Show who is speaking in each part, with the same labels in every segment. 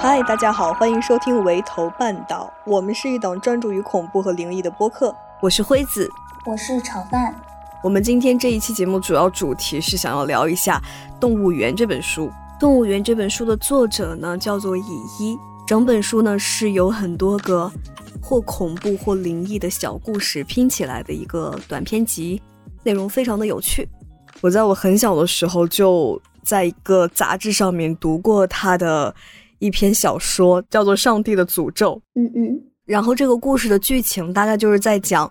Speaker 1: 嗨，大家好，欢迎收听《围头半岛》，我们是一档专注于恐怖和灵异的播客。
Speaker 2: 我是辉子，
Speaker 3: 我是炒饭。
Speaker 2: 我们今天这一期节目主要主题是想要聊一下《动物园》这本书。《动物园》这本书的作者呢叫做乙一，整本书呢是有很多个或恐怖或灵异的小故事拼起来的一个短篇集，内容非常的有趣。我在我很小的时候就在一个杂志上面读过他的一篇小说，叫做《上帝的诅咒》。
Speaker 3: 嗯嗯，
Speaker 2: 然后这个故事的剧情大概就是在讲。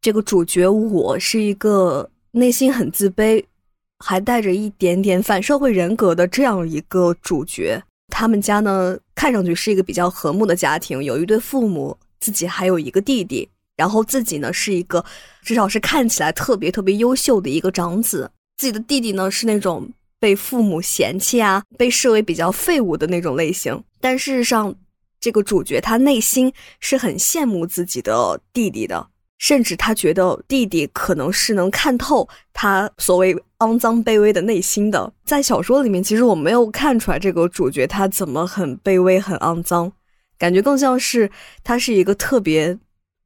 Speaker 2: 这个主角我是一个内心很自卑，还带着一点点反社会人格的这样一个主角。他们家呢，看上去是一个比较和睦的家庭，有一对父母，自己还有一个弟弟。然后自己呢是一个，至少是看起来特别特别优秀的一个长子。自己的弟弟呢是那种被父母嫌弃啊，被视为比较废物的那种类型。但事实上，这个主角他内心是很羡慕自己的弟弟的。甚至他觉得弟弟可能是能看透他所谓肮脏卑微的内心的。在小说里面，其实我没有看出来这个主角他怎么很卑微、很肮脏，感觉更像是他是一个特别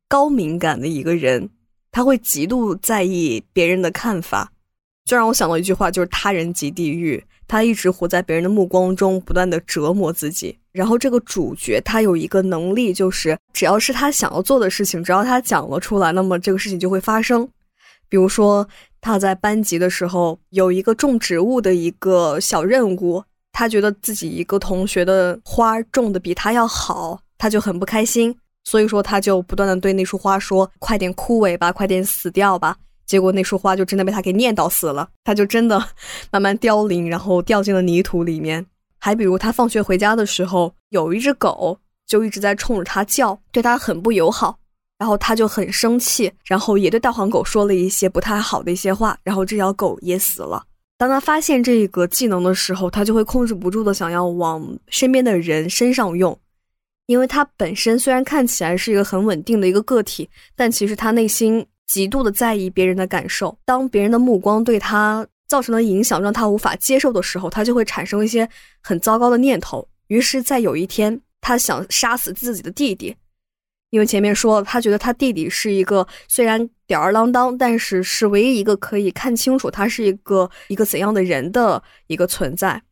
Speaker 2: 高敏感的一个人，他会极度在意别人的看法。就让我想到一句话，就是“他人即地狱”。他一直活在别人的目光中，不断的折磨自己。然后这个主角他有一个能力，就是只要是他想要做的事情，只要他讲了出来，那么这个事情就会发生。比如说他在班级的时候有一个种植物的一个小任务，他觉得自己一个同学的花种的比他要好，他就很不开心，所以说他就不断的对那束花说：“快点枯萎吧，快点死掉吧。”结果那束花就真的被他给念叨死了，他就真的 慢慢凋零，然后掉进了泥土里面。还比如他放学回家的时候，有一只狗就一直在冲着他叫，对他很不友好，然后他就很生气，然后也对大黄狗说了一些不太好的一些话，然后这条狗也死了。当他发现这个技能的时候，他就会控制不住的想要往身边的人身上用，因为他本身虽然看起来是一个很稳定的一个个体，但其实他内心。极度的在意别人的感受，当别人的目光对他造成了影响，让他无法接受的时候，他就会产生一些很糟糕的念头。于是，在有一天，他想杀死自己的弟弟，因为前面说他觉得他弟弟是一个虽然吊儿郎当，但是是唯一一个可以看清楚他是一个一个怎样的人的一个存在。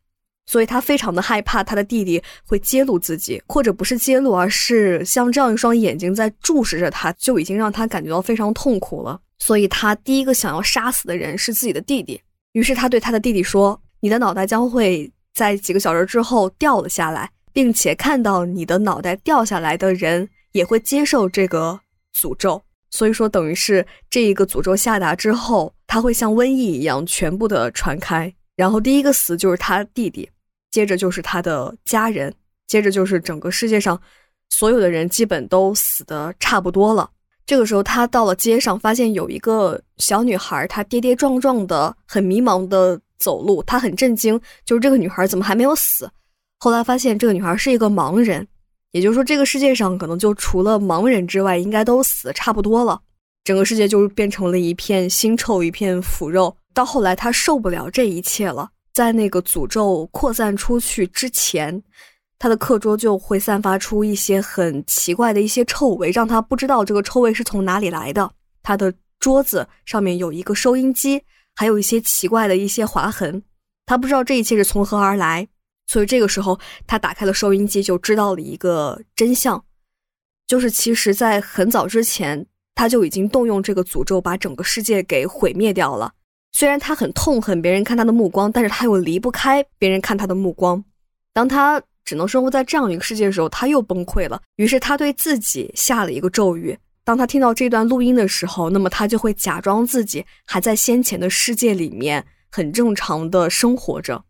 Speaker 2: 所以他非常的害怕他的弟弟会揭露自己，或者不是揭露，而是像这样一双眼睛在注视着他，就已经让他感觉到非常痛苦了。所以他第一个想要杀死的人是自己的弟弟。于是他对他的弟弟说：“你的脑袋将会在几个小时之后掉了下来，并且看到你的脑袋掉下来的人也会接受这个诅咒。所以说，等于是这一个诅咒下达之后，他会像瘟疫一样全部的传开。然后第一个死就是他弟弟。”接着就是他的家人，接着就是整个世界上所有的人基本都死的差不多了。这个时候，他到了街上，发现有一个小女孩，她跌跌撞撞的，很迷茫的走路，他很震惊，就是这个女孩怎么还没有死？后来发现这个女孩是一个盲人，也就是说，这个世界上可能就除了盲人之外，应该都死的差不多了。整个世界就变成了一片腥臭，一片腐肉。到后来，他受不了这一切了。在那个诅咒扩散出去之前，他的课桌就会散发出一些很奇怪的一些臭味，让他不知道这个臭味是从哪里来的。他的桌子上面有一个收音机，还有一些奇怪的一些划痕，他不知道这一切是从何而来。所以这个时候，他打开了收音机，就知道了一个真相，就是其实，在很早之前，他就已经动用这个诅咒，把整个世界给毁灭掉了。虽然他很痛恨别人看他的目光，但是他又离不开别人看他的目光。当他只能生活在这样一个世界的时候，他又崩溃了。于是他对自己下了一个咒语。当他听到这段录音的时候，那么他就会假装自己还在先前的世界里面很正常的生活着。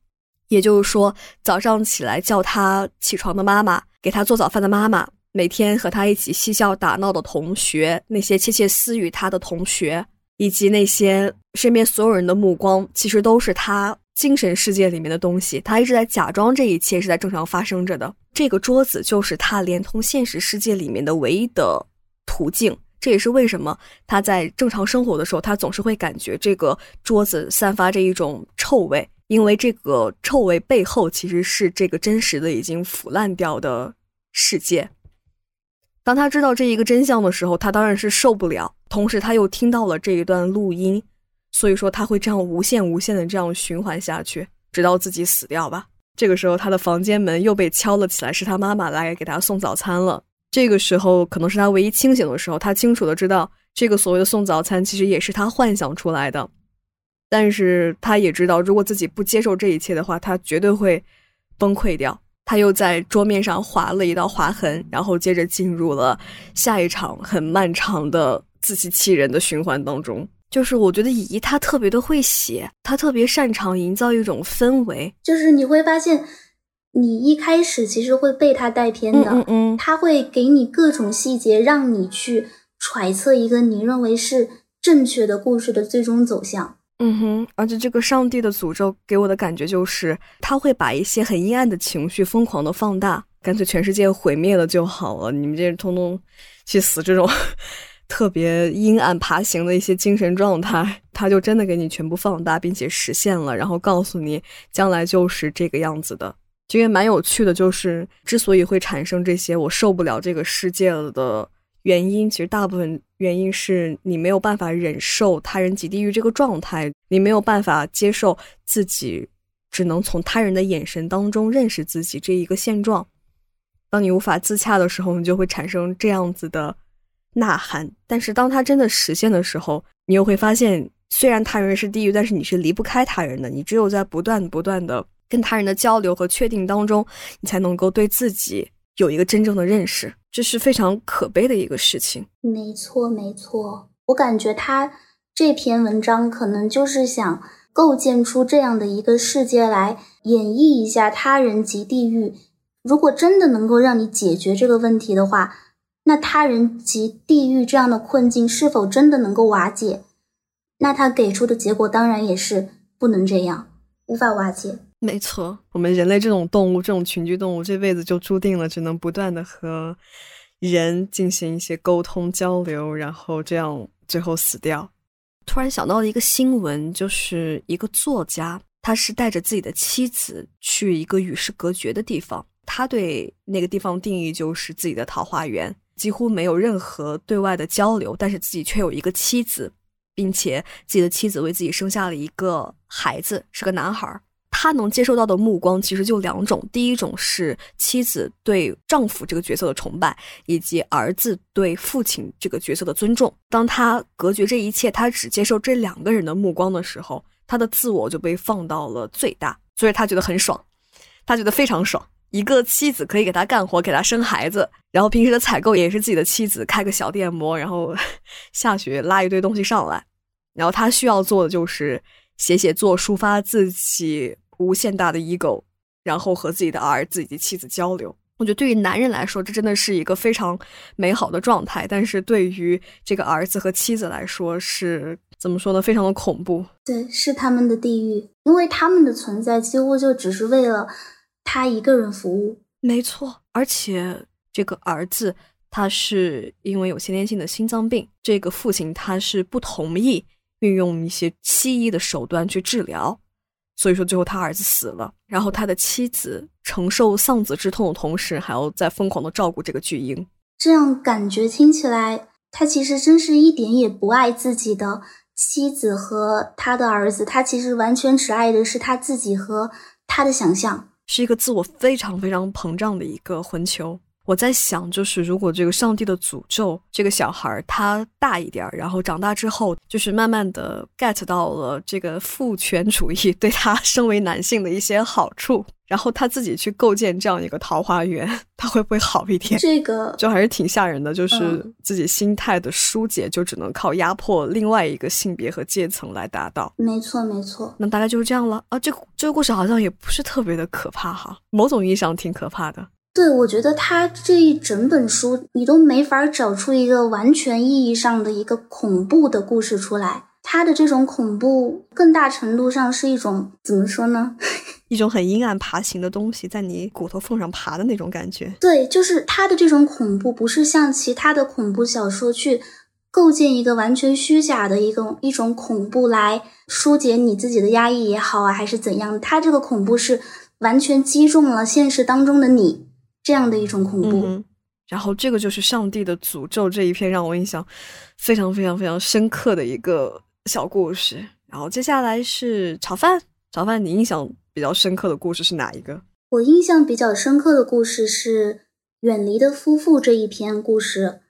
Speaker 2: 也就是说，早上起来叫他起床的妈妈，给他做早饭的妈妈，每天和他一起嬉笑打闹的同学，那些窃窃私语他的同学。以及那些身边所有人的目光，其实都是他精神世界里面的东西。他一直在假装这一切是在正常发生着的。这个桌子就是他连通现实世界里面的唯一的途径。这也是为什么他在正常生活的时候，他总是会感觉这个桌子散发着一种臭味，因为这个臭味背后其实是这个真实的已经腐烂掉的世界。当他知道这一个真相的时候，他当然是受不了。同时，他又听到了这一段录音，所以说他会这样无限无限的这样循环下去，直到自己死掉吧。这个时候，他的房间门又被敲了起来，是他妈妈来给他送早餐了。这个时候，可能是他唯一清醒的时候，他清楚的知道，这个所谓的送早餐其实也是他幻想出来的。但是，他也知道，如果自己不接受这一切的话，他绝对会崩溃掉。他又在桌面上划了一道划痕，然后接着进入了下一场很漫长的自欺欺人的循环当中。就是我觉得乙一他特别的会写，他特别擅长营造一种氛围。
Speaker 3: 就是你会发现，你一开始其实会被他带偏的，
Speaker 2: 嗯嗯，
Speaker 3: 他会给你各种细节，让你去揣测一个你认为是正确的故事的最终走向。
Speaker 2: 嗯哼，而且这个上帝的诅咒给我的感觉就是，他会把一些很阴暗的情绪疯狂的放大，干脆全世界毁灭了就好了，你们这些通通去死！这种特别阴暗爬行的一些精神状态，他就真的给你全部放大，并且实现了，然后告诉你将来就是这个样子的。这也蛮有趣的，就是之所以会产生这些我受不了这个世界了的。原因其实大部分原因是你没有办法忍受他人极地狱这个状态，你没有办法接受自己只能从他人的眼神当中认识自己这一个现状。当你无法自洽的时候，你就会产生这样子的呐喊。但是当他真的实现的时候，你又会发现，虽然他人是地狱，但是你是离不开他人的。你只有在不断不断的跟他人的交流和确定当中，你才能够对自己有一个真正的认识。这是非常可悲的一个事情。
Speaker 3: 没错，没错。我感觉他这篇文章可能就是想构建出这样的一个世界来演绎一下他人及地狱。如果真的能够让你解决这个问题的话，那他人及地狱这样的困境是否真的能够瓦解？那他给出的结果当然也是不能这样，无法瓦解。
Speaker 2: 没错，我们人类这种动物，这种群居动物，这辈子就注定了只能不断的和人进行一些沟通交流，然后这样最后死掉。突然想到了一个新闻，就是一个作家，他是带着自己的妻子去一个与世隔绝的地方，他对那个地方定义就是自己的桃花源，几乎没有任何对外的交流，但是自己却有一个妻子，并且自己的妻子为自己生下了一个孩子，是个男孩。他能接受到的目光其实就两种，第一种是妻子对丈夫这个角色的崇拜，以及儿子对父亲这个角色的尊重。当他隔绝这一切，他只接受这两个人的目光的时候，他的自我就被放到了最大，所以他觉得很爽，他觉得非常爽。一个妻子可以给他干活，给他生孩子，然后平时的采购也是自己的妻子开个小电摩，然后 下雪拉一堆东西上来，然后他需要做的就是写写作，抒发自己。无限大的 ego，然后和自己的儿子以及妻子交流。我觉得对于男人来说，这真的是一个非常美好的状态；但是对于这个儿子和妻子来说，是怎么说呢？非常的恐怖。
Speaker 3: 对，是他们的地狱，因为他们的存在几乎就只是为了他一个人服务。
Speaker 2: 没错，而且这个儿子他是因为有先天性的心脏病，这个父亲他是不同意运用一些西医的手段去治疗。所以说，最后他儿子死了，然后他的妻子承受丧子之痛的同时，还要在疯狂的照顾这个巨婴。
Speaker 3: 这样感觉听起来，他其实真是一点也不爱自己的妻子和他的儿子，他其实完全只爱的是他自己和他的想象，
Speaker 2: 是一个自我非常非常膨胀的一个混球。我在想，就是如果这个上帝的诅咒，这个小孩他大一点，然后长大之后，就是慢慢的 get 到了这个父权主义对他 身为男性的一些好处，然后他自己去构建这样一个桃花源，他会不会好一点？
Speaker 3: 这个
Speaker 2: 就还是挺吓人的，就是自己心态的疏解，就只能靠压迫另外一个性别和阶层来达到。
Speaker 3: 没错，没错。
Speaker 2: 那大概就是这样了啊。这这个故事好像也不是特别的可怕哈，某种意义上挺可怕的。
Speaker 3: 对，我觉得他这一整本书，你都没法找出一个完全意义上的一个恐怖的故事出来。他的这种恐怖，更大程度上是一种怎么说呢？
Speaker 2: 一种很阴暗爬行的东西在你骨头缝上爬的那种感觉。
Speaker 3: 对，就是他的这种恐怖，不是像其他的恐怖小说去构建一个完全虚假的一个一种恐怖来疏解你自己的压抑也好啊，还是怎样？他这个恐怖是完全击中了现实当中的你这样的一种恐怖。
Speaker 2: 然后这个就是上帝的诅咒这一篇让我印象非常非常非常深刻的一个小故事。然后接下来是炒饭，炒饭，你印象比较深刻的故事是哪一个？
Speaker 3: 我印象比较深刻的故事是《远离的夫妇》这一篇故事。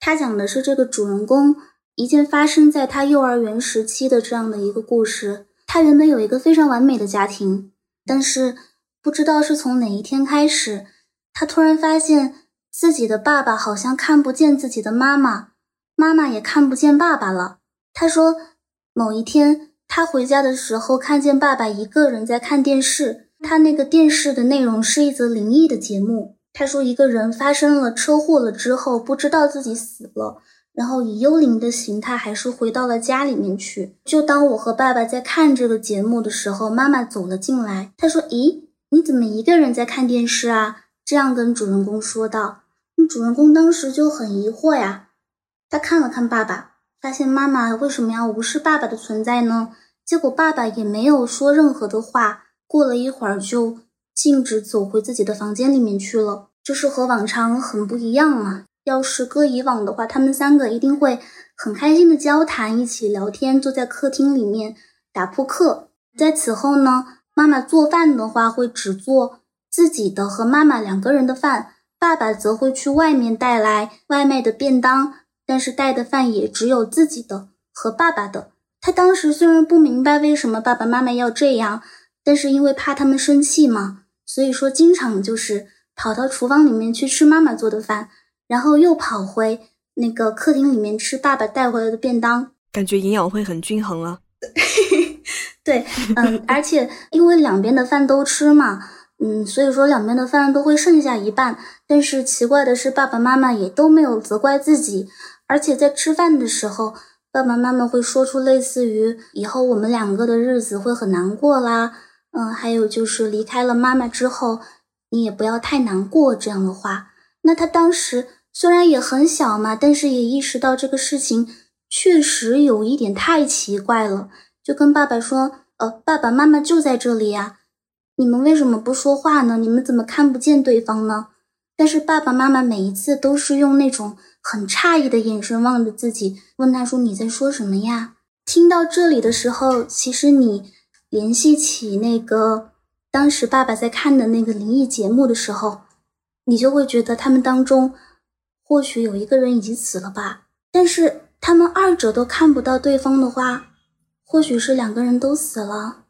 Speaker 3: 它讲的是这个主人公一件发生在他幼儿园时期的这样的一个故事。他原本有一个非常完美的家庭，但是不知道是从哪一天开始，他突然发现自己的爸爸好像看不见自己的妈妈，妈妈也看不见爸爸了。他说，某一天他回家的时候，看见爸爸一个人在看电视，他那个电视的内容是一则灵异的节目。他说，一个人发生了车祸了之后，不知道自己死了，然后以幽灵的形态还是回到了家里面去。就当我和爸爸在看这个节目的时候，妈妈走了进来。他说：“咦，你怎么一个人在看电视啊？”这样跟主人公说道。主人公当时就很疑惑呀，他看了看爸爸，发现妈妈为什么要无视爸爸的存在呢？结果爸爸也没有说任何的话。过了一会儿就。径直走回自己的房间里面去了，就是和往常很不一样嘛。要是搁以往的话，他们三个一定会很开心的交谈，一起聊天，坐在客厅里面打扑克。在此后呢，妈妈做饭的话会只做自己的和妈妈两个人的饭，爸爸则会去外面带来外卖的便当，但是带的饭也只有自己的和爸爸的。他当时虽然不明白为什么爸爸妈妈要这样，但是因为怕他们生气嘛。所以说，经常就是跑到厨房里面去吃妈妈做的饭，然后又跑回那个客厅里面吃爸爸带回来的便当，
Speaker 2: 感觉营养会很均衡啊。
Speaker 3: 对，嗯，而且因为两边的饭都吃嘛，嗯，所以说两边的饭都会剩下一半。但是奇怪的是，爸爸妈妈也都没有责怪自己，而且在吃饭的时候，爸爸妈妈会说出类似于“以后我们两个的日子会很难过啦”。嗯，还有就是离开了妈妈之后，你也不要太难过这样的话。那他当时虽然也很小嘛，但是也意识到这个事情确实有一点太奇怪了，就跟爸爸说：“呃，爸爸妈妈就在这里呀，你们为什么不说话呢？你们怎么看不见对方呢？”但是爸爸妈妈每一次都是用那种很诧异的眼神望着自己，问他说：“你在说什么呀？”听到这里的时候，其实你。联系起那个当时爸爸在看的那个灵异节目的时候，你就会觉得他们当中或许有一个人已经死了吧。但是他们二者都看不到对方的话，或许是两个人都死了，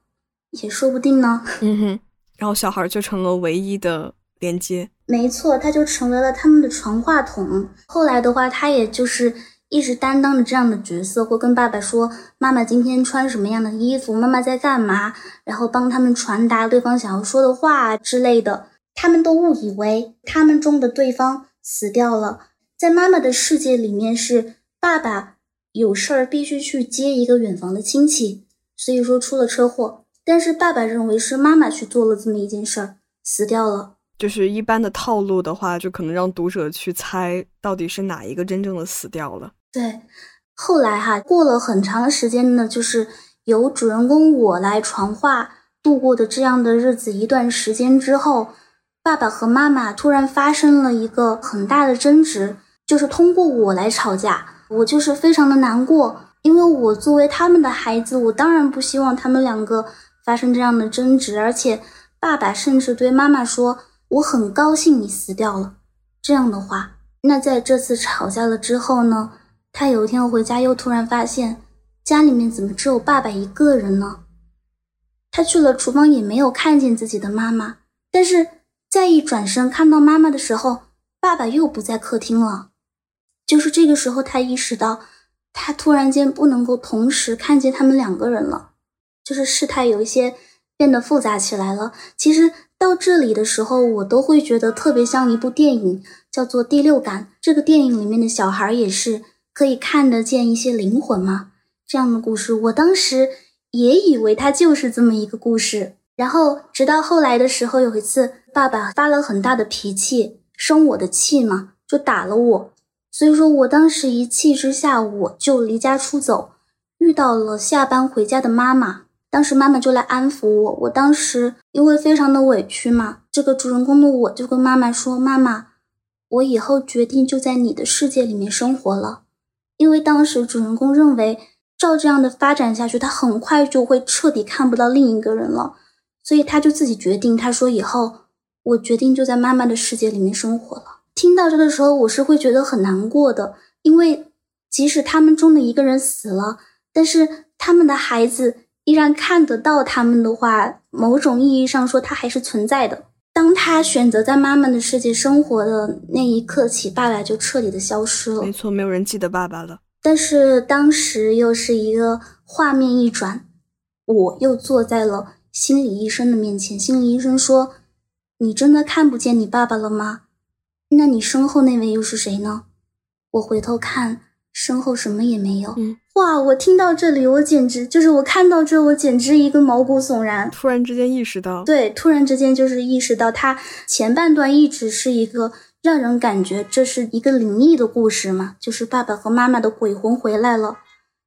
Speaker 3: 也说不定呢。
Speaker 2: 嗯哼，然后小孩就成了唯一的连接。
Speaker 3: 没错，他就成为了他们的传话筒。后来的话，他也就是。一直担当着这样的角色，会跟爸爸说妈妈今天穿什么样的衣服，妈妈在干嘛，然后帮他们传达对方想要说的话之类的。他们都误以为他们中的对方死掉了，在妈妈的世界里面是爸爸有事儿必须去接一个远房的亲戚，所以说出了车祸。但是爸爸认为是妈妈去做了这么一件事儿，死掉了。
Speaker 2: 就是一般的套路的话，就可能让读者去猜到底是哪一个真正的死掉了。
Speaker 3: 对，后来哈过了很长时间呢，就是由主人公我来传话度过的这样的日子，一段时间之后，爸爸和妈妈突然发生了一个很大的争执，就是通过我来吵架，我就是非常的难过，因为我作为他们的孩子，我当然不希望他们两个发生这样的争执，而且爸爸甚至对妈妈说：“我很高兴你死掉了。”这样的话，那在这次吵架了之后呢？他有一天回家，又突然发现家里面怎么只有爸爸一个人呢？他去了厨房，也没有看见自己的妈妈。但是再一转身看到妈妈的时候，爸爸又不在客厅了。就是这个时候，他意识到他突然间不能够同时看见他们两个人了，就是事态有一些变得复杂起来了。其实到这里的时候，我都会觉得特别像一部电影，叫做《第六感》。这个电影里面的小孩也是。可以看得见一些灵魂吗？这样的故事，我当时也以为它就是这么一个故事。然后直到后来的时候，有一次爸爸发了很大的脾气，生我的气嘛，就打了我。所以说我当时一气之下，我就离家出走，遇到了下班回家的妈妈。当时妈妈就来安抚我，我当时因为非常的委屈嘛，这个主人公的我就跟妈妈说：“妈妈，我以后决定就在你的世界里面生活了。”因为当时主人公认为，照这样的发展下去，他很快就会彻底看不到另一个人了，所以他就自己决定，他说：“以后我决定就在妈妈的世界里面生活了。”听到这个时候，我是会觉得很难过的，因为即使他们中的一个人死了，但是他们的孩子。依然看得到他们的话，某种意义上说，他还是存在的。当他选择在妈妈的世界生活的那一刻起，爸爸就彻底的消失了。
Speaker 2: 没错，没有人记得爸爸了。
Speaker 3: 但是当时又是一个画面一转，我又坐在了心理医生的面前。心理医生说：“你真的看不见你爸爸了吗？那你身后那位又是谁呢？”我回头看。身后什么也没有。
Speaker 2: 嗯，
Speaker 3: 哇！我听到这里，我简直就是我看到这，我简直一个毛骨悚然。
Speaker 2: 突然之间意识到，
Speaker 3: 对，突然之间就是意识到，他前半段一直是一个让人感觉这是一个灵异的故事嘛，就是爸爸和妈妈的鬼魂回来了。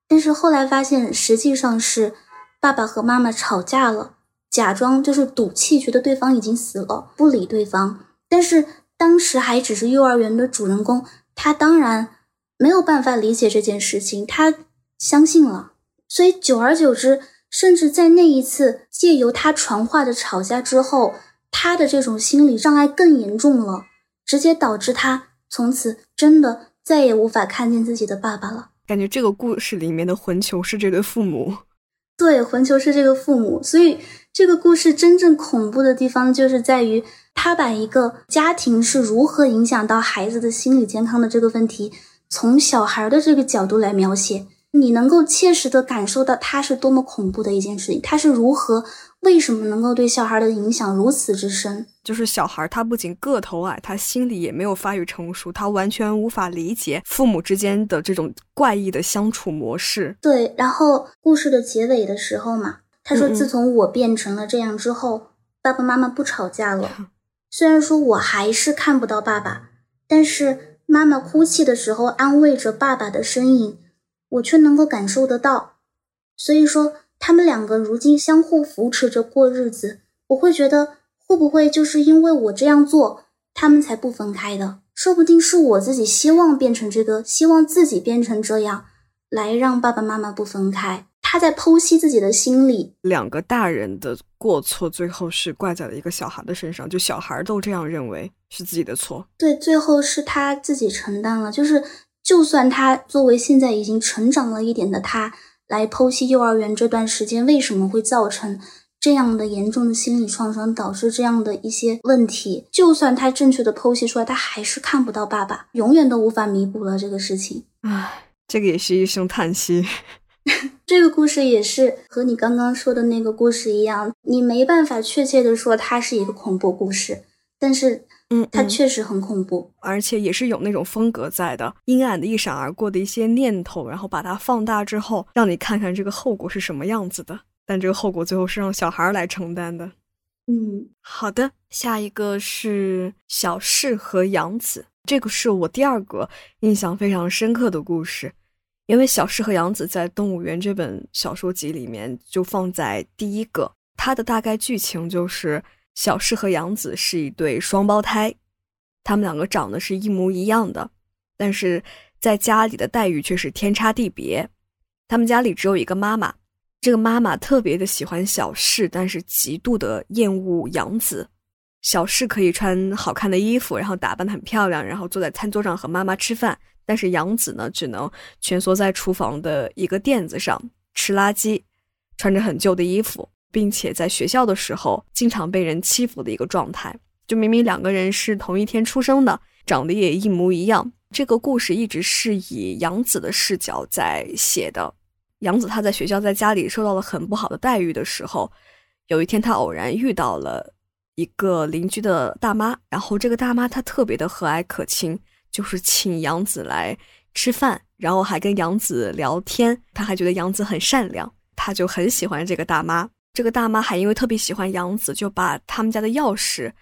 Speaker 3: 但是后来发现，实际上是爸爸和妈妈吵架了，假装就是赌气，觉得对方已经死了，不理对方。但是当时还只是幼儿园的主人公，他当然。没有办法理解这件事情，他相信了，所以久而久之，甚至在那一次借由他传话的吵架之后，他的这种心理障碍更严重了，直接导致他从此真的再也无法看见自己的爸爸了。
Speaker 2: 感觉这个故事里面的混球是这对父母，
Speaker 3: 对，混球是这个父母，所以这个故事真正恐怖的地方就是在于，他把一个家庭是如何影响到孩子的心理健康的这个问题。从小孩的这个角度来描写，你能够切实的感受到它是多么恐怖的一件事情，它是如何、为什么能够对小孩的影响如此之深？
Speaker 2: 就是小孩他不仅个头矮，他心理也没有发育成熟，他完全无法理解父母之间的这种怪异的相处模式。
Speaker 3: 对，然后故事的结尾的时候嘛，他说：“自从我变成了这样之后，爸爸妈妈不吵架了。虽然说我还是看不到爸爸，但是。”妈妈哭泣的时候，安慰着爸爸的身影，我却能够感受得到。所以说，他们两个如今相互扶持着过日子，我会觉得，会不会就是因为我这样做，他们才不分开的？说不定是我自己希望变成这个，希望自己变成这样，来让爸爸妈妈不分开。他在剖析自己的心理，
Speaker 2: 两个大人的过错，最后是怪在了一个小孩的身上，就小孩都这样认为是自己的错。
Speaker 3: 对，最后是他自己承担了。就是，就算他作为现在已经成长了一点的他，来剖析幼儿园这段时间为什么会造成这样的严重的心理创伤，导致这样的一些问题，就算他正确的剖析出来，他还是看不到爸爸，永远都无法弥补了这个事情。
Speaker 2: 唉，这个也是一声叹息。
Speaker 3: 这个故事也是和你刚刚说的那个故事一样，你没办法确切的说它是一个恐怖故事，但是，
Speaker 2: 嗯，
Speaker 3: 它确实很恐怖，
Speaker 2: 而且也是有那种风格在的，阴暗的一闪而过的一些念头，然后把它放大之后，让你看看这个后果是什么样子的。但这个后果最后是让小孩来承担的。
Speaker 3: 嗯，
Speaker 2: 好的，下一个是小世和杨子，这个是我第二个印象非常深刻的故事。因为小世和杨子在《动物园》这本小说集里面就放在第一个，它的大概剧情就是小世和杨子是一对双胞胎，他们两个长得是一模一样的，但是在家里的待遇却是天差地别。他们家里只有一个妈妈，这个妈妈特别的喜欢小世，但是极度的厌恶杨子。小世可以穿好看的衣服，然后打扮的很漂亮，然后坐在餐桌上和妈妈吃饭。但是杨子呢，只能蜷缩在厨房的一个垫子上吃垃圾，穿着很旧的衣服，并且在学校的时候经常被人欺负的一个状态。就明明两个人是同一天出生的，长得也一模一样。这个故事一直是以杨子的视角在写的。杨子他在学校在家里受到了很不好的待遇的时候，有一天他偶然遇到了一个邻居的大妈，然后这个大妈她特别的和蔼可亲。就是请杨子来吃饭，然后还跟杨子聊天，他还觉得杨子很善良，他就很喜欢这个大妈。这个大妈还因为特别喜欢杨子，就把他们家的钥匙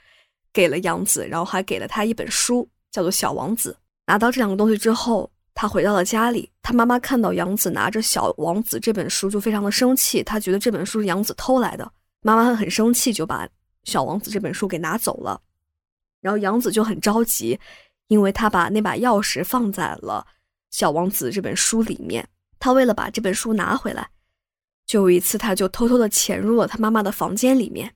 Speaker 2: 给了杨子，然后还给了他一本书，叫做《小王子》。拿到这两个东西之后，他回到了家里。他妈妈看到杨子拿着《小王子》这本书，就非常的生气。他觉得这本书是杨子偷来的，妈妈很生气，就把《小王子》这本书给拿走了。然后杨子就很着急，因为他把那把钥匙放在了《小王子》这本书里面。他为了把这本书拿回来，就有一次他就偷偷的潜入了他妈妈的房间里面。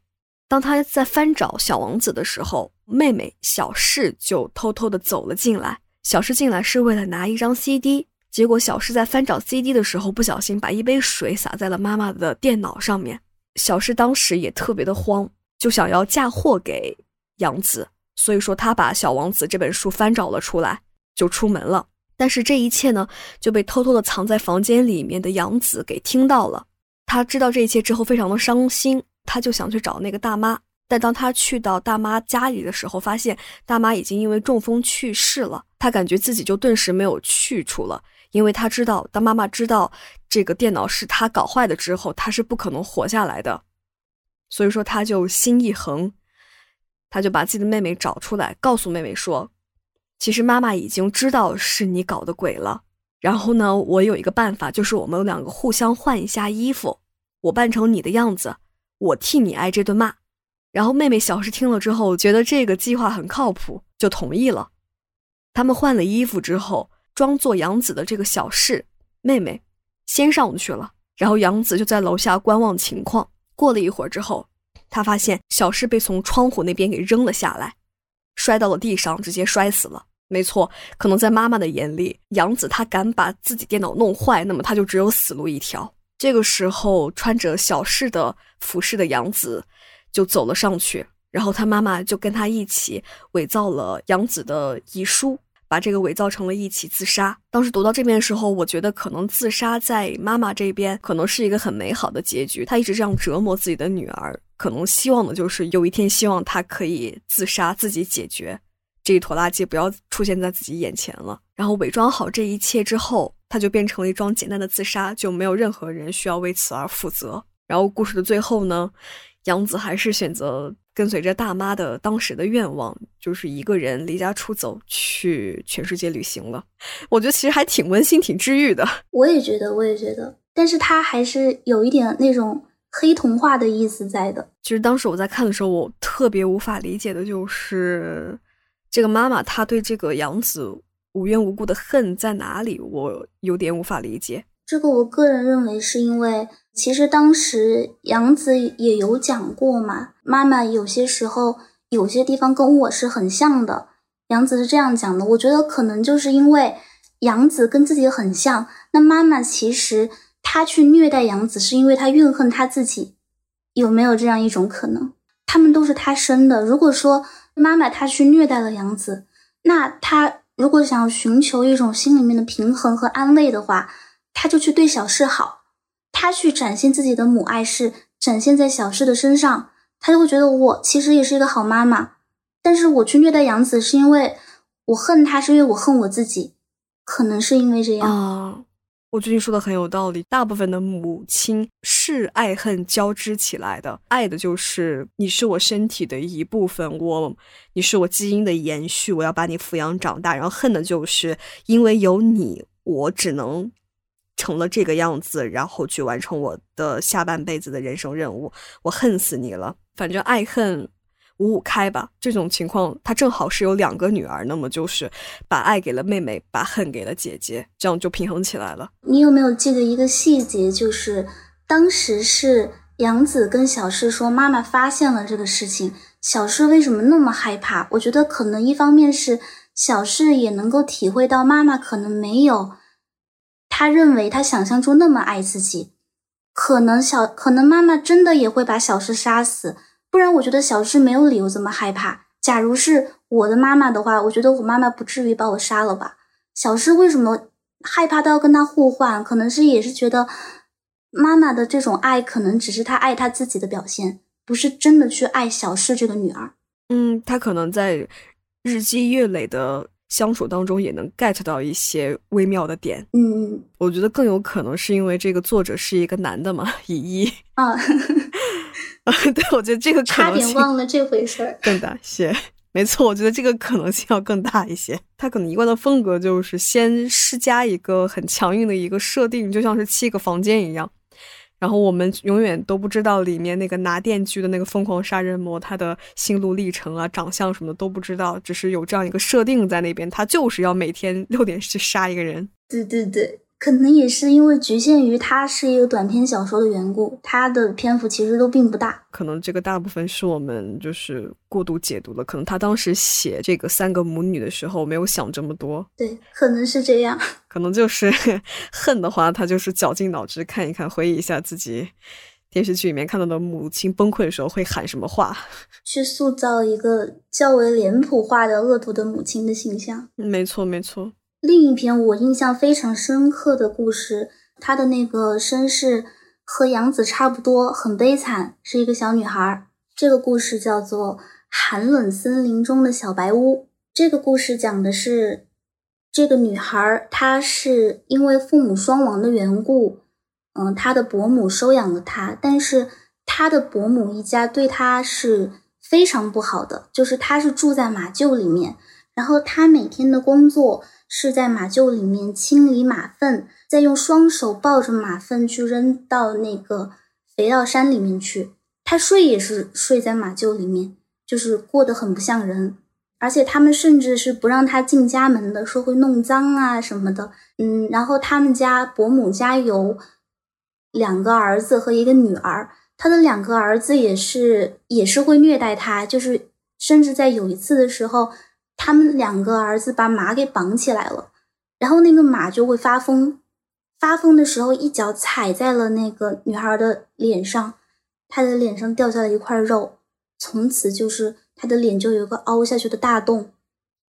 Speaker 2: 当他在翻找《小王子》的时候，妹妹小世就偷偷的走了进来。小世进来是为了拿一张 CD，结果小世在翻找 CD 的时候，不小心把一杯水洒在了妈妈的电脑上面。小世当时也特别的慌，就想要嫁祸给杨子，所以说他把《小王子》这本书翻找了出来，就出门了。但是这一切呢，就被偷偷的藏在房间里面的杨子给听到了。他知道这一切之后，非常的伤心。他就想去找那个大妈，但当他去到大妈家里的时候，发现大妈已经因为中风去世了。他感觉自己就顿时没有去处了，因为他知道，当妈妈知道这个电脑是他搞坏的之后，他是不可能活下来的。所以说，他就心一横，他就把自己的妹妹找出来，告诉妹妹说：“其实妈妈已经知道是你搞的鬼了。然后呢，我有一个办法，就是我们两个互相换一下衣服，我扮成你的样子。”我替你挨这顿骂，然后妹妹小世听了之后，觉得这个计划很靠谱，就同意了。他们换了衣服之后，装作杨子的这个小世妹妹先上去了，然后杨子就在楼下观望情况。过了一会儿之后，他发现小世被从窗户那边给扔了下来，摔到了地上，直接摔死了。没错，可能在妈妈的眼里，杨子他敢把自己电脑弄坏，那么他就只有死路一条。这个时候，穿着小世的服饰的杨子就走了上去，然后他妈妈就跟他一起伪造了杨子的遗书，把这个伪造成了一起自杀。当时读到这边的时候，我觉得可能自杀在妈妈这边可能是一个很美好的结局。他一直这样折磨自己的女儿，可能希望的就是有一天希望她可以自杀，自己解决这一坨垃圾，不要出现在自己眼前了。然后伪装好这一切之后。他就变成了一桩简单的自杀，就没有任何人需要为此而负责。然后故事的最后呢，杨子还是选择跟随着大妈的当时的愿望，就是一个人离家出走去全世界旅行了。我觉得其实还挺温馨、挺治愈的。
Speaker 3: 我也觉得，我也觉得，但是他还是有一点那种黑童话的意思在的。
Speaker 2: 其实当时我在看的时候，我特别无法理解的就是这个妈妈，她对这个杨子。无缘无故的恨在哪里？我有点无法理解。
Speaker 3: 这个我个人认为是因为，其实当时杨子也有讲过嘛，妈妈有些时候有些地方跟我是很像的。杨子是这样讲的，我觉得可能就是因为杨子跟自己很像，那妈妈其实她去虐待杨子，是因为她怨恨她自己，有没有这样一种可能？他们都是她生的，如果说妈妈她去虐待了杨子，那她。如果想寻求一种心里面的平衡和安慰的话，她就去对小事好，她去展现自己的母爱是展现在小事的身上，她就会觉得我其实也是一个好妈妈。但是我去虐待杨子，是因为我恨他，是因为我恨我自己，可能是因为这样。
Speaker 2: 我最近说的很有道理，大部分的母亲是爱恨交织起来的，爱的就是你是我身体的一部分，我你是我基因的延续，我要把你抚养长大，然后恨的就是因为有你，我只能成了这个样子，然后去完成我的下半辈子的人生任务，我恨死你了，反正爱恨。五五开吧，这种情况他正好是有两个女儿，那么就是把爱给了妹妹，把恨给了姐姐，这样就平衡起来了。
Speaker 3: 你有没有记得一个细节？就是当时是杨子跟小诗说，妈妈发现了这个事情，小诗为什么那么害怕？我觉得可能一方面是小世也能够体会到妈妈可能没有他认为他想象中那么爱自己，可能小可能妈妈真的也会把小世杀死。不然，我觉得小诗没有理由这么害怕。假如是我的妈妈的话，我觉得我妈妈不至于把我杀了吧？小诗为什么害怕到要跟他互换？可能是也是觉得妈妈的这种爱，可能只是他爱他自己的表现，不是真的去爱小诗这个女儿。
Speaker 2: 嗯，他可能在日积月累的相处当中，也能 get 到一些微妙的点。
Speaker 3: 嗯，
Speaker 2: 我觉得更有可能是因为这个作者是一个男的嘛，以一
Speaker 3: 啊。
Speaker 2: 对，我觉得这个
Speaker 3: 差点忘了这回事儿。
Speaker 2: 更大些。没错，我觉得这个可能性要更大一些。他可能一贯的风格就是先施加一个很强硬的一个设定，就像是七个房间一样。然后我们永远都不知道里面那个拿电锯的那个疯狂杀人魔他的心路历程啊、长相什么的都不知道，只是有这样一个设定在那边，他就是要每天六点去杀一个人。
Speaker 3: 对对对。可能也是因为局限于它是一个短篇小说的缘故，它的篇幅其实都并不大。
Speaker 2: 可能这个大部分是我们就是过度解读了。可能他当时写这个三个母女的时候没有想这么多。
Speaker 3: 对，可能是这样。
Speaker 2: 可能就是 恨的话，他就是绞尽脑汁看一看，回忆一下自己电视剧里面看到的母亲崩溃的时候会喊什么话，
Speaker 3: 去塑造一个较为脸谱化的恶毒的母亲的形象。
Speaker 2: 没错，没错。
Speaker 3: 另一篇我印象非常深刻的故事，她的那个身世和杨子差不多，很悲惨，是一个小女孩。这个故事叫做《寒冷森林中的小白屋》。这个故事讲的是，这个女孩她是因为父母双亡的缘故，嗯，她的伯母收养了她，但是她的伯母一家对她是非常不好的，就是她是住在马厩里面，然后她每天的工作。是在马厩里面清理马粪，再用双手抱着马粪去扔到那个肥皂山里面去。他睡也是睡在马厩里面，就是过得很不像人。而且他们甚至是不让他进家门的，说会弄脏啊什么的。嗯，然后他们家伯母家有两个儿子和一个女儿，他的两个儿子也是也是会虐待他，就是甚至在有一次的时候。他们两个儿子把马给绑起来了，然后那个马就会发疯，发疯的时候一脚踩在了那个女孩的脸上，她的脸上掉下了一块肉，从此就是她的脸就有一个凹下去的大洞，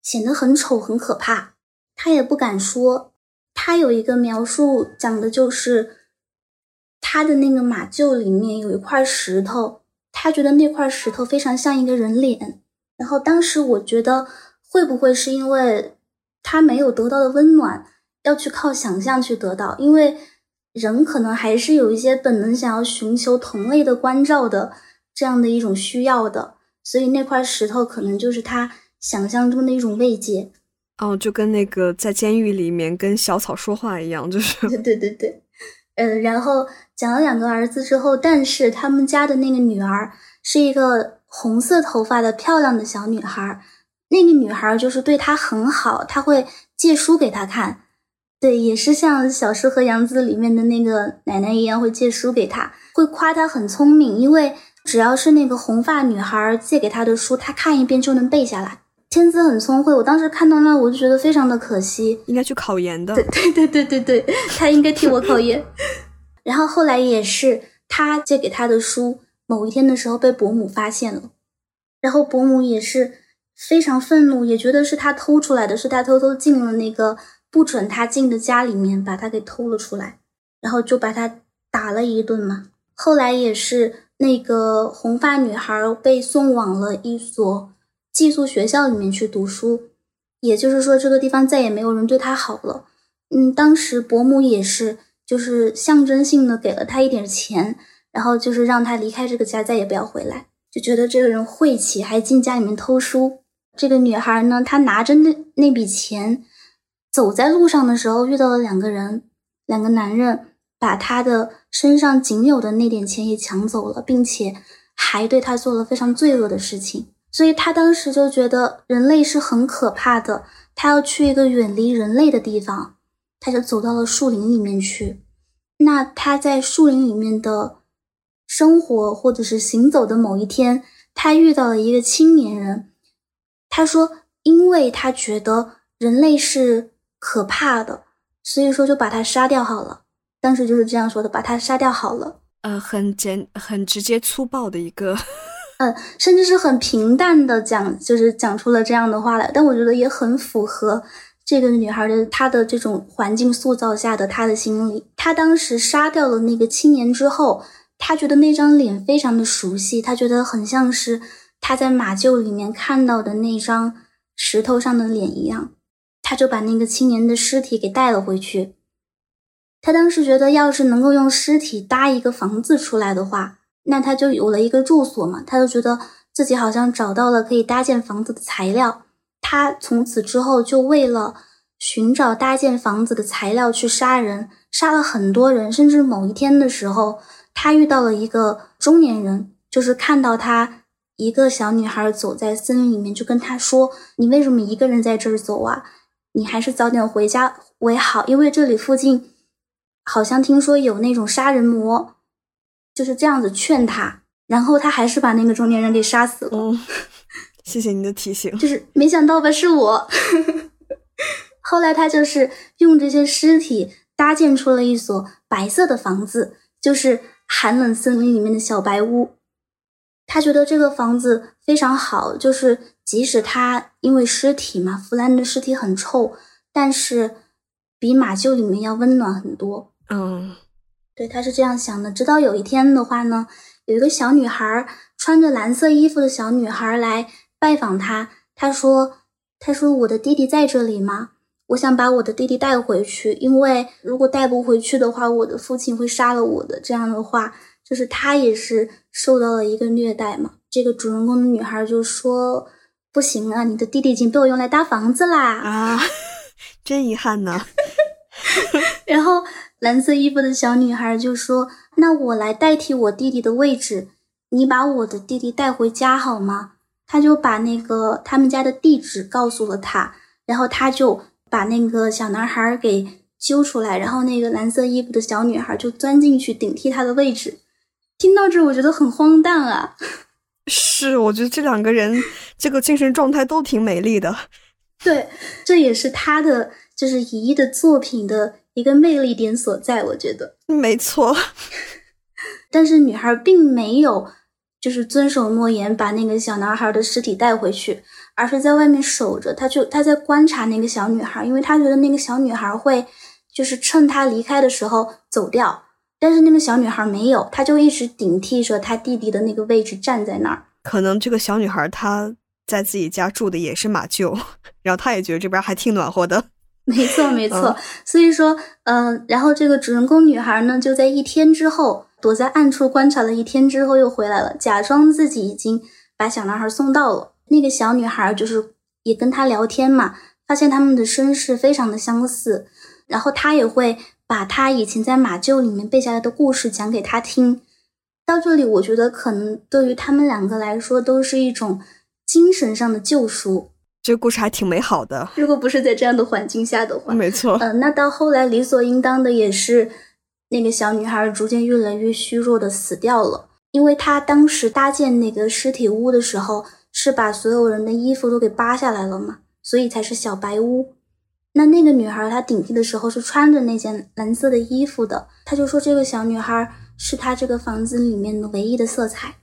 Speaker 3: 显得很丑很可怕。她也不敢说，她有一个描述讲的就是她的那个马厩里面有一块石头，她觉得那块石头非常像一个人脸，然后当时我觉得。会不会是因为他没有得到的温暖，要去靠想象去得到？因为人可能还是有一些本能，想要寻求同类的关照的这样的一种需要的，所以那块石头可能就是他想象中的一种慰藉。
Speaker 2: 哦，就跟那个在监狱里面跟小草说话一样，就是。
Speaker 3: 对对对对，嗯，然后讲了两个儿子之后，但是他们家的那个女儿是一个红色头发的漂亮的小女孩。那个女孩就是对他很好，他会借书给他看，对，也是像《小诗和杨子》里面的那个奶奶一样，会借书给他，会夸他很聪明，因为只要是那个红发女孩借给他的书，他看一遍就能背下来，天资很聪慧。我当时看到那，我就觉得非常的可惜，
Speaker 2: 应该去考研的。
Speaker 3: 对对对对对对，他应该替我考研。然后后来也是他借给他的书，某一天的时候被伯母发现了，然后伯母也是。非常愤怒，也觉得是他偷出来的，是他偷偷进了那个不准他进的家里面，把他给偷了出来，然后就把他打了一顿嘛。后来也是那个红发女孩被送往了一所寄宿学校里面去读书，也就是说这个地方再也没有人对她好了。嗯，当时伯母也是就是象征性的给了他一点钱，然后就是让他离开这个家，再也不要回来，就觉得这个人晦气，还进家里面偷书。这个女孩呢，她拿着那那笔钱，走在路上的时候遇到了两个人，两个男人把她的身上仅有的那点钱也抢走了，并且还对她做了非常罪恶的事情。所以她当时就觉得人类是很可怕的，她要去一个远离人类的地方，她就走到了树林里面去。那她在树林里面的生活或者是行走的某一天，她遇到了一个青年人。他说：“因为他觉得人类是可怕的，所以说就把他杀掉好了。当时就是这样说的，把他杀掉好了。
Speaker 2: 呃，很简、很直接、粗暴的一个，
Speaker 3: 嗯，甚至是很平淡的讲，就是讲出了这样的话来。但我觉得也很符合这个女孩的她的这种环境塑造下的她的心理。她当时杀掉了那个青年之后，她觉得那张脸非常的熟悉，她觉得很像是。”他在马厩里面看到的那张石头上的脸一样，他就把那个青年的尸体给带了回去。他当时觉得，要是能够用尸体搭一个房子出来的话，那他就有了一个住所嘛。他就觉得自己好像找到了可以搭建房子的材料。他从此之后就为了寻找搭建房子的材料去杀人，杀了很多人。甚至某一天的时候，他遇到了一个中年人，就是看到他一个小女孩走在森林里面，就跟他说：“你为什么一个人在这儿走啊？你还是早点回家为好，因为这里附近好像听说有那种杀人魔。”就是这样子劝他，然后他还是把那个中年人给杀死了。
Speaker 2: 嗯，谢谢你的提醒。
Speaker 3: 就是没想到吧，是我。后来他就是用这些尸体搭建出了一所白色的房子，就是寒冷森林里面的小白屋。他觉得这个房子非常好，就是即使他因为尸体嘛，弗兰的尸体很臭，但是比马厩里面要温暖很多。
Speaker 2: 嗯。
Speaker 3: 对，他是这样想的。直到有一天的话呢，有一个小女孩穿着蓝色衣服的小女孩来拜访他。他说：“他说我的弟弟在这里吗？我想把我的弟弟带回去，因为如果带不回去的话，我的父亲会杀了我的。这样的话，就是他也是受到了一个虐待嘛。”这个主人公的女孩就说：“不行啊，你的弟弟已经被我用来搭房子啦！”
Speaker 2: 啊，真遗憾呢。
Speaker 3: 然后。蓝色衣服的小女孩就说：“那我来代替我弟弟的位置，你把我的弟弟带回家好吗？”他就把那个他们家的地址告诉了他，然后他就把那个小男孩给揪出来，然后那个蓝色衣服的小女孩就钻进去顶替他的位置。听到这，我觉得很荒诞啊！
Speaker 2: 是，我觉得这两个人 这个精神状态都挺美丽的。
Speaker 3: 对，这也是他的就是乙一的作品的。一个魅力点所在，我觉得
Speaker 2: 没错。
Speaker 3: 但是女孩并没有就是遵守诺言，把那个小男孩的尸体带回去，而是在外面守着。他就他在观察那个小女孩，因为他觉得那个小女孩会就是趁他离开的时候走掉。但是那个小女孩没有，她就一直顶替着她弟弟的那个位置站在那儿。
Speaker 2: 可能这个小女孩她在自己家住的也是马厩，然后她也觉得这边还挺暖和的。
Speaker 3: 没错，没错。所以说，嗯，然后这个主人公女孩呢，就在一天之后躲在暗处观察了一天之后又回来了，假装自己已经把小男孩送到了。那个小女孩就是也跟他聊天嘛，发现他们的身世非常的相似，然后她也会把他以前在马厩里面背下来的故事讲给他听。到这里，我觉得可能对于他们两个来说都是一种精神上的救赎。
Speaker 2: 这个故事还挺美好的。
Speaker 3: 如果不是在这样的环境下的话，
Speaker 2: 没错。
Speaker 3: 嗯，那到后来理所应当的也是，那个小女孩逐渐越来越虚弱的死掉了。因为她当时搭建那个尸体屋的时候，是把所有人的衣服都给扒下来了嘛，所以才是小白屋。那那个女孩她顶替的时候是穿着那件蓝色的衣服的，她就说这个小女孩是她这个房子里面的唯一的色彩，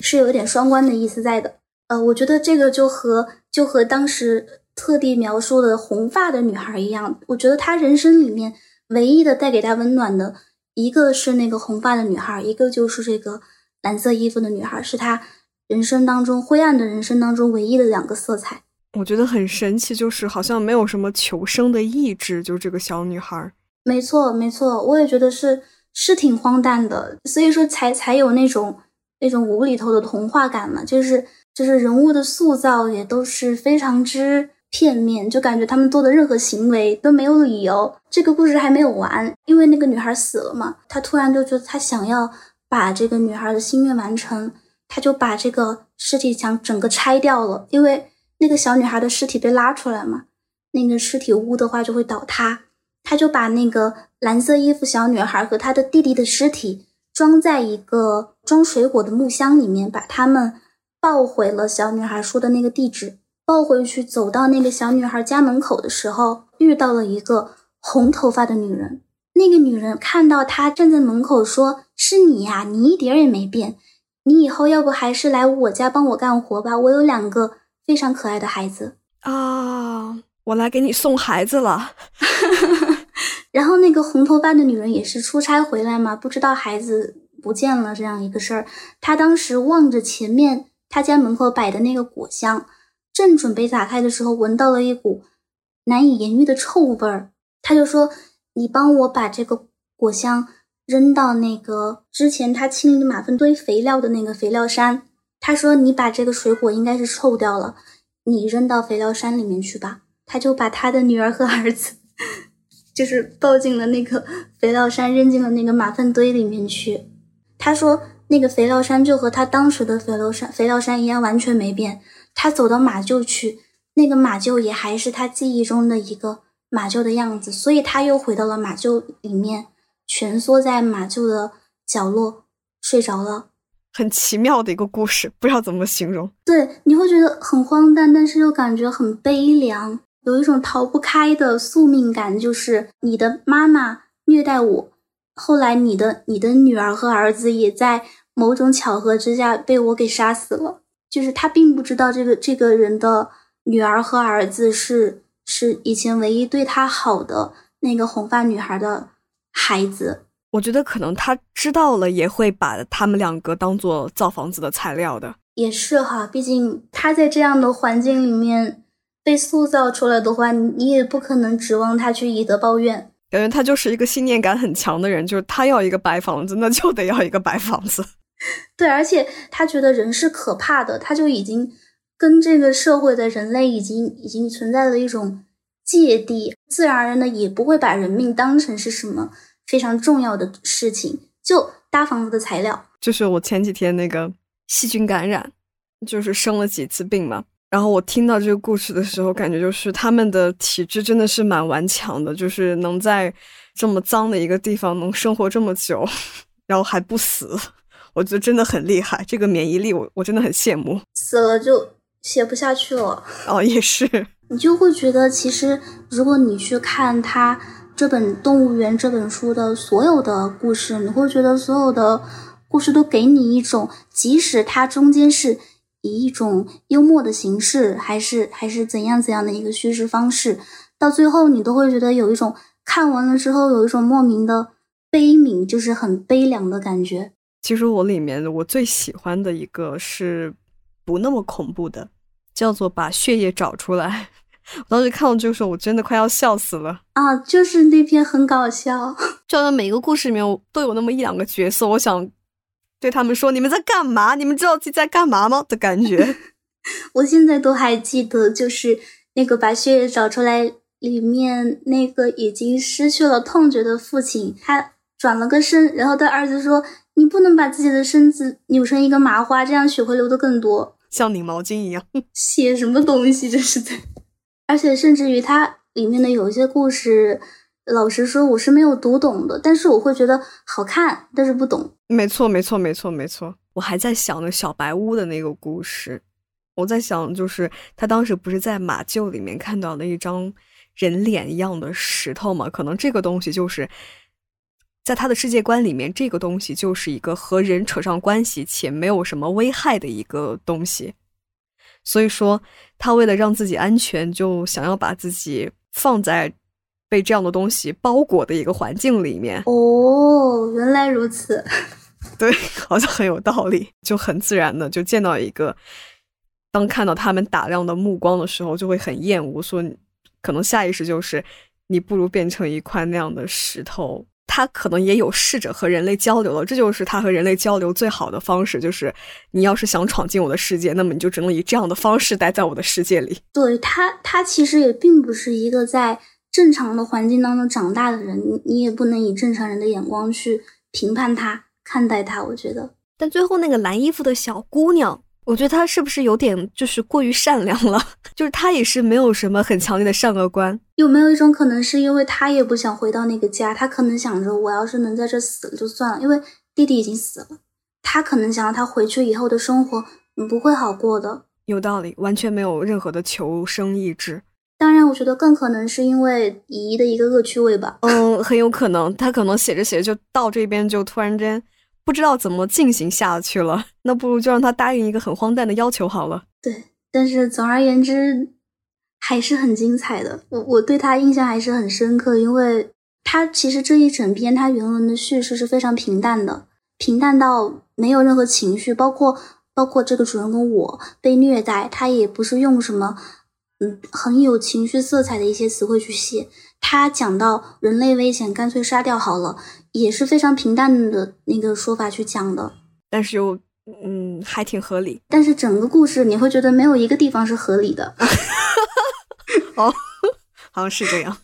Speaker 3: 是有点双关的意思在的。呃，我觉得这个就和就和当时特地描述的红发的女孩一样。我觉得她人生里面唯一的带给她温暖的，一个是那个红发的女孩，一个就是这个蓝色衣服的女孩，是她人生当中灰暗的人生当中唯一的两个色彩。
Speaker 2: 我觉得很神奇，就是好像没有什么求生的意志，就这个小女孩。
Speaker 3: 没错，没错，我也觉得是是挺荒诞的，所以说才才有那种那种无厘头的童话感嘛，就是。就是人物的塑造也都是非常之片面，就感觉他们做的任何行为都没有理由。这个故事还没有完，因为那个女孩死了嘛，他突然就觉得他想要把这个女孩的心愿完成，他就把这个尸体墙整个拆掉了。因为那个小女孩的尸体被拉出来嘛，那个尸体屋的话就会倒塌，他就把那个蓝色衣服小女孩和她的弟弟的尸体装在一个装水果的木箱里面，把他们。抱回了小女孩说的那个地址，抱回去，走到那个小女孩家门口的时候，遇到了一个红头发的女人。那个女人看到他站在门口，说：“是你呀，你一点也没变。你以后要不还是来我家帮我干活吧？我有两个非常可爱的孩子
Speaker 2: 啊，我来给你送孩子了。”
Speaker 3: 然后那个红头发的女人也是出差回来嘛，不知道孩子不见了这样一个事儿。她当时望着前面。她家门口摆的那个果箱，正准备打开的时候，闻到了一股难以言喻的臭味儿。她就说：“你帮我把这个果箱扔到那个之前她清理马粪堆肥料的那个肥料山。”他说：“你把这个水果应该是臭掉了，你扔到肥料山里面去吧。”他就把他的女儿和儿子，就是抱进了那个肥料山，扔进了那个马粪堆里面去。他说：“那个肥料山就和他当时的肥料山肥料山一样，完全没变。他走到马厩去，那个马厩也还是他记忆中的一个马厩的样子。所以他又回到了马厩里面，蜷缩在马厩的角落睡着了。
Speaker 2: 很奇妙的一个故事，不知道怎么形容。
Speaker 3: 对，你会觉得很荒诞，但是又感觉很悲凉。”有一种逃不开的宿命感，就是你的妈妈虐待我，后来你的你的女儿和儿子也在某种巧合之下被我给杀死了。就是他并不知道这个这个人的女儿和儿子是是以前唯一对他好的那个红发女孩的孩子。
Speaker 2: 我觉得可能他知道了，也会把他们两个当做造房子的材料的。
Speaker 3: 也是哈，毕竟他在这样的环境里面。被塑造出来的话，你也不可能指望他去以德报怨。
Speaker 2: 感觉他就是一个信念感很强的人，就是他要一个白房子，那就得要一个白房子。
Speaker 3: 对，而且他觉得人是可怕的，他就已经跟这个社会的人类已经已经存在了一种芥蒂，自然而然的也不会把人命当成是什么非常重要的事情，就搭房子的材料。
Speaker 2: 就是我前几天那个细菌感染，就是生了几次病嘛。然后我听到这个故事的时候，感觉就是他们的体质真的是蛮顽强的，就是能在这么脏的一个地方能生活这么久，然后还不死，我觉得真的很厉害。这个免疫力，我我真的很羡慕。
Speaker 3: 死了就写不下去了。
Speaker 2: 哦，也是。
Speaker 3: 你就会觉得，其实如果你去看他这本《动物园》这本书的所有的故事，你会觉得所有的故事都给你一种，即使它中间是。以一种幽默的形式，还是还是怎样怎样的一个叙事方式，到最后你都会觉得有一种看完了之后有一种莫名的悲悯，就是很悲凉的感觉。
Speaker 2: 其实我里面我最喜欢的一个是不那么恐怖的，叫做把血液找出来。我当时看到这个时候，我真的快要笑死了
Speaker 3: 啊！就是那篇很搞笑，
Speaker 2: 就好像每个故事里面都有那么一两个角色，我想。对他们说：“你们在干嘛？你们知道自己在干嘛吗？”的感觉，
Speaker 3: 我现在都还记得，就是那个把血液找出来里面那个已经失去了痛觉的父亲，他转了个身，然后他儿子说：“你不能把自己的身子扭成一个麻花，这样血会流得更多，
Speaker 2: 像拧毛巾一样。”
Speaker 3: 写什么东西？这是在，而且甚至于它里面的有一些故事。老实说，我是没有读懂的，但是我会觉得好看，但是不懂。
Speaker 2: 没错，没错，没错，没错。我还在想那小白屋的那个故事，我在想，就是他当时不是在马厩里面看到了一张人脸一样的石头吗？可能这个东西就是在他的世界观里面，这个东西就是一个和人扯上关系且没有什么危害的一个东西。所以说，他为了让自己安全，就想要把自己放在。被这样的东西包裹的一个环境里面
Speaker 3: 哦，原来如此，
Speaker 2: 对，好像很有道理，就很自然的就见到一个，当看到他们打量的目光的时候，就会很厌恶，说可能下意识就是你不如变成一块那样的石头。他可能也有试着和人类交流了，这就是他和人类交流最好的方式，就是你要是想闯进我的世界，那么你就只能以这样的方式待在我的世界里。
Speaker 3: 对他，他其实也并不是一个在。正常的环境当中长大的人，你你也不能以正常人的眼光去评判他、看待他。我觉得，
Speaker 2: 但最后那个蓝衣服的小姑娘，我觉得他是不是有点就是过于善良了？就是他也是没有什么很强烈的善恶观。
Speaker 3: 有没有一种可能，是因为他也不想回到那个家？他可能想着，我要是能在这死了就算了，因为弟弟已经死了。他可能想让他回去以后的生活不会好过的。
Speaker 2: 有道理，完全没有任何的求生意志。
Speaker 3: 当然，我觉得更可能是因为姨姨的一个恶趣味吧。
Speaker 2: 嗯，很有可能，他可能写着写着就到这边，就突然间不知道怎么进行下去了。那不如就让他答应一个很荒诞的要求好了。
Speaker 3: 对，但是总而言之还是很精彩的。我我对他印象还是很深刻，因为他其实这一整篇他原文的叙事是非常平淡的，平淡到没有任何情绪，包括包括这个主人公我被虐待，他也不是用什么。嗯，很有情绪色彩的一些词汇去写。他讲到人类危险，干脆杀掉好了，也是非常平淡的那个说法去讲的。
Speaker 2: 但是又嗯，还挺合理。
Speaker 3: 但是整个故事你会觉得没有一个地方是合理的。
Speaker 2: 哦，好像是这样。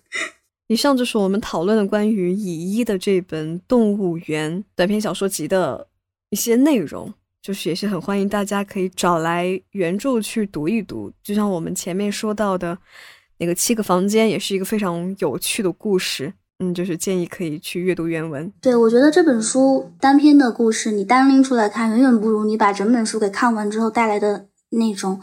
Speaker 2: 以上就是我们讨论的关于乙一的这本《动物园》短篇小说集的一些内容，就是也是很欢迎大家可以找来原著去读一读。就像我们前面说到的那个七个房间，也是一个非常有趣的故事。嗯，就是建议可以去阅读原文。
Speaker 3: 对，我觉得这本书单篇的故事，你单拎出来看，远远不如你把整本书给看完之后带来的那种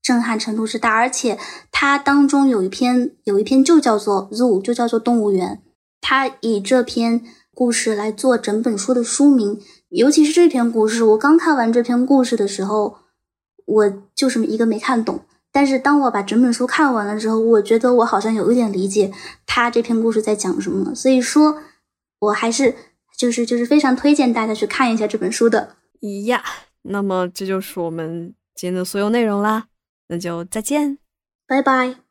Speaker 3: 震撼程度之大。而且它当中有一篇，有一篇就叫做 “zoo”，就叫做动物园。它以这篇故事来做整本书的书名。尤其是这篇故事，我刚看完这篇故事的时候，我就是一个没看懂。但是当我把整本书看完了之后，我觉得我好像有一点理解他这篇故事在讲什么了，所以说，我还是就是就是非常推荐大家去看一下这本书的。
Speaker 2: 呀，那么这就是我们今天的所有内容啦，那就再见，
Speaker 3: 拜拜。